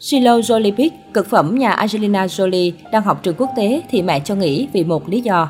Shiloh Jolie Pitt, cực phẩm nhà Angelina Jolie, đang học trường quốc tế thì mẹ cho nghỉ vì một lý do.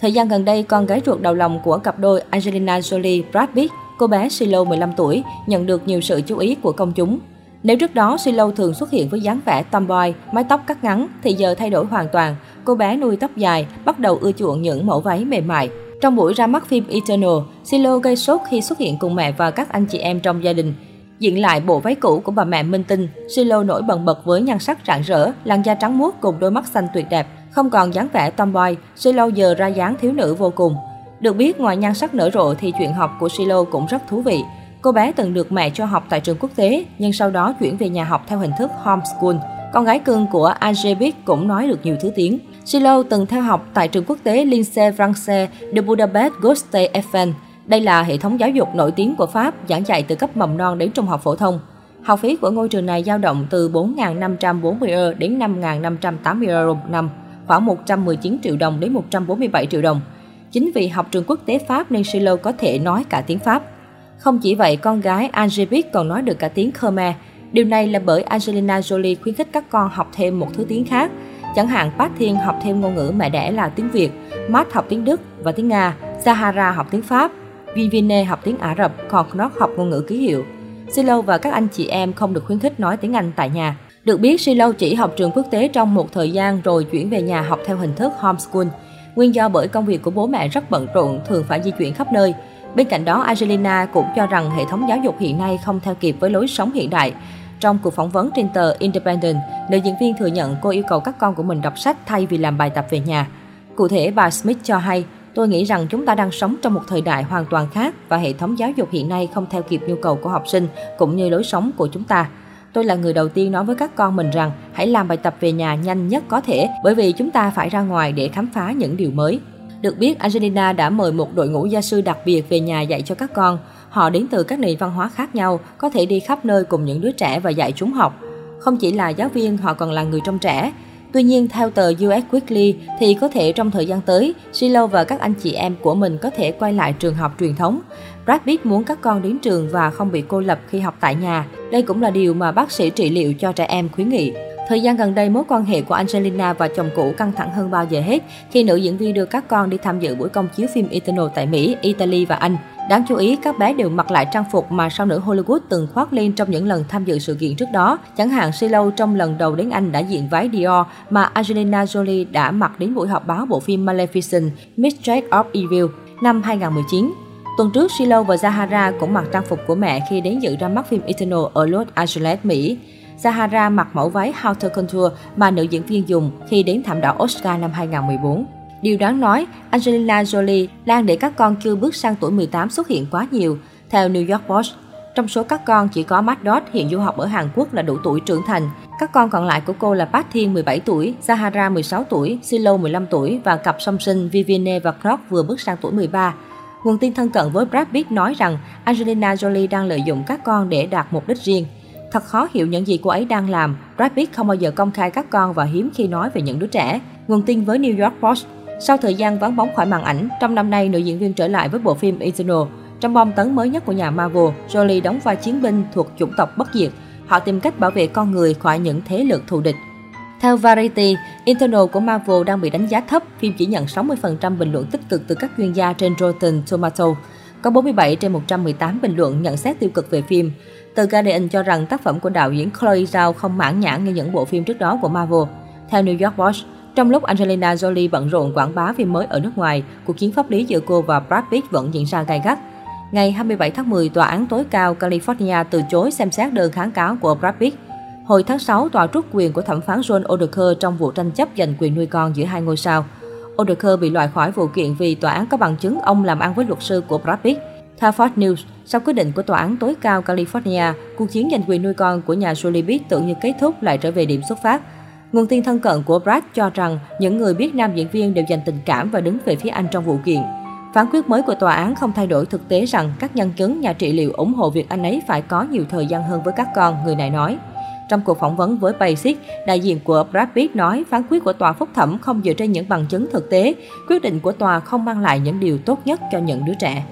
Thời gian gần đây, con gái ruột đầu lòng của cặp đôi Angelina Jolie Brad Pitt, cô bé Shiloh 15 tuổi, nhận được nhiều sự chú ý của công chúng. Nếu trước đó Shiloh thường xuất hiện với dáng vẻ tomboy, mái tóc cắt ngắn, thì giờ thay đổi hoàn toàn. Cô bé nuôi tóc dài, bắt đầu ưa chuộng những mẫu váy mềm mại. Trong buổi ra mắt phim Eternal, Shiloh gây sốt khi xuất hiện cùng mẹ và các anh chị em trong gia đình. Diện lại bộ váy cũ của bà mẹ Minh Tinh, Silo nổi bần bật với nhan sắc rạng rỡ, làn da trắng muốt cùng đôi mắt xanh tuyệt đẹp. Không còn dáng vẻ tomboy, Silo giờ ra dáng thiếu nữ vô cùng. Được biết, ngoài nhan sắc nở rộ thì chuyện học của Silo cũng rất thú vị. Cô bé từng được mẹ cho học tại trường quốc tế, nhưng sau đó chuyển về nhà học theo hình thức homeschool. Con gái cưng của Angebik cũng nói được nhiều thứ tiếng. Silo từng theo học tại trường quốc tế Lycée Français de Budapest Gustave Eiffel. Đây là hệ thống giáo dục nổi tiếng của Pháp, giảng dạy từ cấp mầm non đến trung học phổ thông. Học phí của ngôi trường này dao động từ 4.540 euro đến 5.580 euro một năm, khoảng 119 triệu đồng đến 147 triệu đồng. Chính vì học trường quốc tế Pháp nên Silo có thể nói cả tiếng Pháp. Không chỉ vậy, con gái Angelique còn nói được cả tiếng Khmer. Điều này là bởi Angelina Jolie khuyến khích các con học thêm một thứ tiếng khác. Chẳng hạn Park Thiên học thêm ngôn ngữ mẹ đẻ là tiếng Việt, Matt học tiếng Đức và tiếng Nga, Sahara học tiếng Pháp, Vivine học tiếng Ả Rập, còn Knock học ngôn ngữ ký hiệu. Silo và các anh chị em không được khuyến khích nói tiếng Anh tại nhà. Được biết, Silo chỉ học trường quốc tế trong một thời gian rồi chuyển về nhà học theo hình thức homeschool. Nguyên do bởi công việc của bố mẹ rất bận rộn, thường phải di chuyển khắp nơi. Bên cạnh đó, Angelina cũng cho rằng hệ thống giáo dục hiện nay không theo kịp với lối sống hiện đại. Trong cuộc phỏng vấn trên tờ Independent, nữ diễn viên thừa nhận cô yêu cầu các con của mình đọc sách thay vì làm bài tập về nhà. Cụ thể, bà Smith cho hay, Tôi nghĩ rằng chúng ta đang sống trong một thời đại hoàn toàn khác và hệ thống giáo dục hiện nay không theo kịp nhu cầu của học sinh cũng như lối sống của chúng ta. Tôi là người đầu tiên nói với các con mình rằng hãy làm bài tập về nhà nhanh nhất có thể bởi vì chúng ta phải ra ngoài để khám phá những điều mới. Được biết, Angelina đã mời một đội ngũ gia sư đặc biệt về nhà dạy cho các con. Họ đến từ các nền văn hóa khác nhau, có thể đi khắp nơi cùng những đứa trẻ và dạy chúng học. Không chỉ là giáo viên, họ còn là người trong trẻ. Tuy nhiên, theo tờ US Weekly, thì có thể trong thời gian tới, Silo và các anh chị em của mình có thể quay lại trường học truyền thống. Brad Pitt muốn các con đến trường và không bị cô lập khi học tại nhà. Đây cũng là điều mà bác sĩ trị liệu cho trẻ em khuyến nghị. Thời gian gần đây, mối quan hệ của Angelina và chồng cũ căng thẳng hơn bao giờ hết khi nữ diễn viên đưa các con đi tham dự buổi công chiếu phim Eternal tại Mỹ, Italy và Anh. Đáng chú ý, các bé đều mặc lại trang phục mà sao nữ Hollywood từng khoác lên trong những lần tham dự sự kiện trước đó. Chẳng hạn Silo trong lần đầu đến Anh đã diện váy Dior mà Angelina Jolie đã mặc đến buổi họp báo bộ phim Maleficent, Mistress of Evil năm 2019. Tuần trước, Silo và Zahara cũng mặc trang phục của mẹ khi đến dự ra mắt phim Eternal ở Los Angeles, Mỹ. Zahara mặc mẫu váy Haute Contour mà nữ diễn viên dùng khi đến thảm đỏ Oscar năm 2014. Điều đáng nói, Angelina Jolie đang để các con chưa bước sang tuổi 18 xuất hiện quá nhiều. Theo New York Post, trong số các con chỉ có Matt Dodd hiện du học ở Hàn Quốc là đủ tuổi trưởng thành. Các con còn lại của cô là Park Thiên 17 tuổi, Zahara 16 tuổi, Silo 15 tuổi và cặp song sinh Vivienne và Clark vừa bước sang tuổi 13. Nguồn tin thân cận với Brad Pitt nói rằng Angelina Jolie đang lợi dụng các con để đạt mục đích riêng. Thật khó hiểu những gì cô ấy đang làm. Brad Pitt không bao giờ công khai các con và hiếm khi nói về những đứa trẻ. Nguồn tin với New York Post sau thời gian vắng bóng khỏi màn ảnh, trong năm nay nữ diễn viên trở lại với bộ phim Eternal. Trong bom tấn mới nhất của nhà Marvel, Jolie đóng vai chiến binh thuộc chủng tộc bất diệt. Họ tìm cách bảo vệ con người khỏi những thế lực thù địch. Theo Variety, Eternal của Marvel đang bị đánh giá thấp, phim chỉ nhận 60% bình luận tích cực từ các chuyên gia trên Rotten Tomato. Có 47 trên 118 bình luận nhận xét tiêu cực về phim. Tờ Guardian cho rằng tác phẩm của đạo diễn Chloe Zhao không mãn nhãn như những bộ phim trước đó của Marvel. Theo New York Post, trong lúc Angelina Jolie bận rộn quảng bá phim mới ở nước ngoài, cuộc chiến pháp lý giữa cô và Brad Pitt vẫn diễn ra gay gắt. Ngày 27 tháng 10, Tòa án tối cao California từ chối xem xét đơn kháng cáo của Brad Pitt. Hồi tháng 6, tòa rút quyền của thẩm phán John Oderker trong vụ tranh chấp giành quyền nuôi con giữa hai ngôi sao. Oderker bị loại khỏi vụ kiện vì tòa án có bằng chứng ông làm ăn với luật sư của Brad Pitt. Theo Fox News, sau quyết định của tòa án tối cao California, cuộc chiến giành quyền nuôi con của nhà Jolie Pitt tưởng như kết thúc lại trở về điểm xuất phát. Nguồn tin thân cận của Brad cho rằng những người biết nam diễn viên đều dành tình cảm và đứng về phía anh trong vụ kiện. Phán quyết mới của tòa án không thay đổi thực tế rằng các nhân chứng nhà trị liệu ủng hộ việc anh ấy phải có nhiều thời gian hơn với các con, người này nói. Trong cuộc phỏng vấn với Basic, đại diện của Brad Pitt nói phán quyết của tòa phúc thẩm không dựa trên những bằng chứng thực tế, quyết định của tòa không mang lại những điều tốt nhất cho những đứa trẻ.